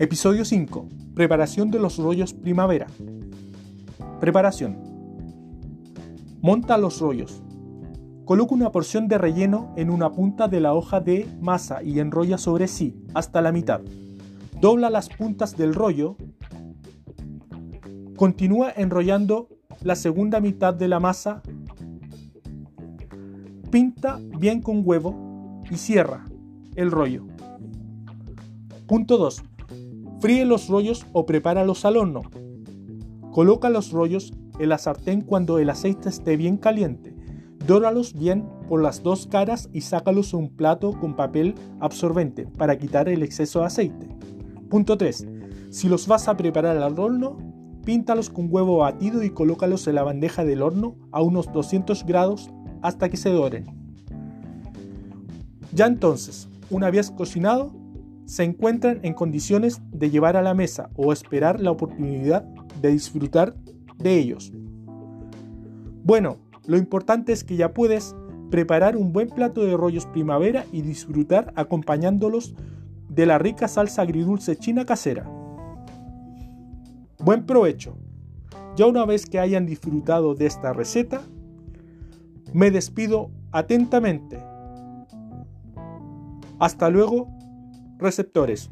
Episodio 5. Preparación de los rollos primavera. Preparación. Monta los rollos. Coloca una porción de relleno en una punta de la hoja de masa y enrolla sobre sí hasta la mitad. Dobla las puntas del rollo. Continúa enrollando la segunda mitad de la masa. Pinta bien con huevo y cierra el rollo. Punto 2. Fríe los rollos o prepáralos al horno. Coloca los rollos en la sartén cuando el aceite esté bien caliente. Dóralos bien por las dos caras y sácalos a un plato con papel absorbente para quitar el exceso de aceite. Punto 3. Si los vas a preparar al horno, píntalos con huevo batido y colócalos en la bandeja del horno a unos 200 grados hasta que se doren. Ya entonces, una vez cocinado, se encuentran en condiciones de llevar a la mesa o esperar la oportunidad de disfrutar de ellos. Bueno, lo importante es que ya puedes preparar un buen plato de rollos primavera y disfrutar acompañándolos de la rica salsa agridulce china casera. Buen provecho. Ya una vez que hayan disfrutado de esta receta, me despido atentamente. Hasta luego receptores.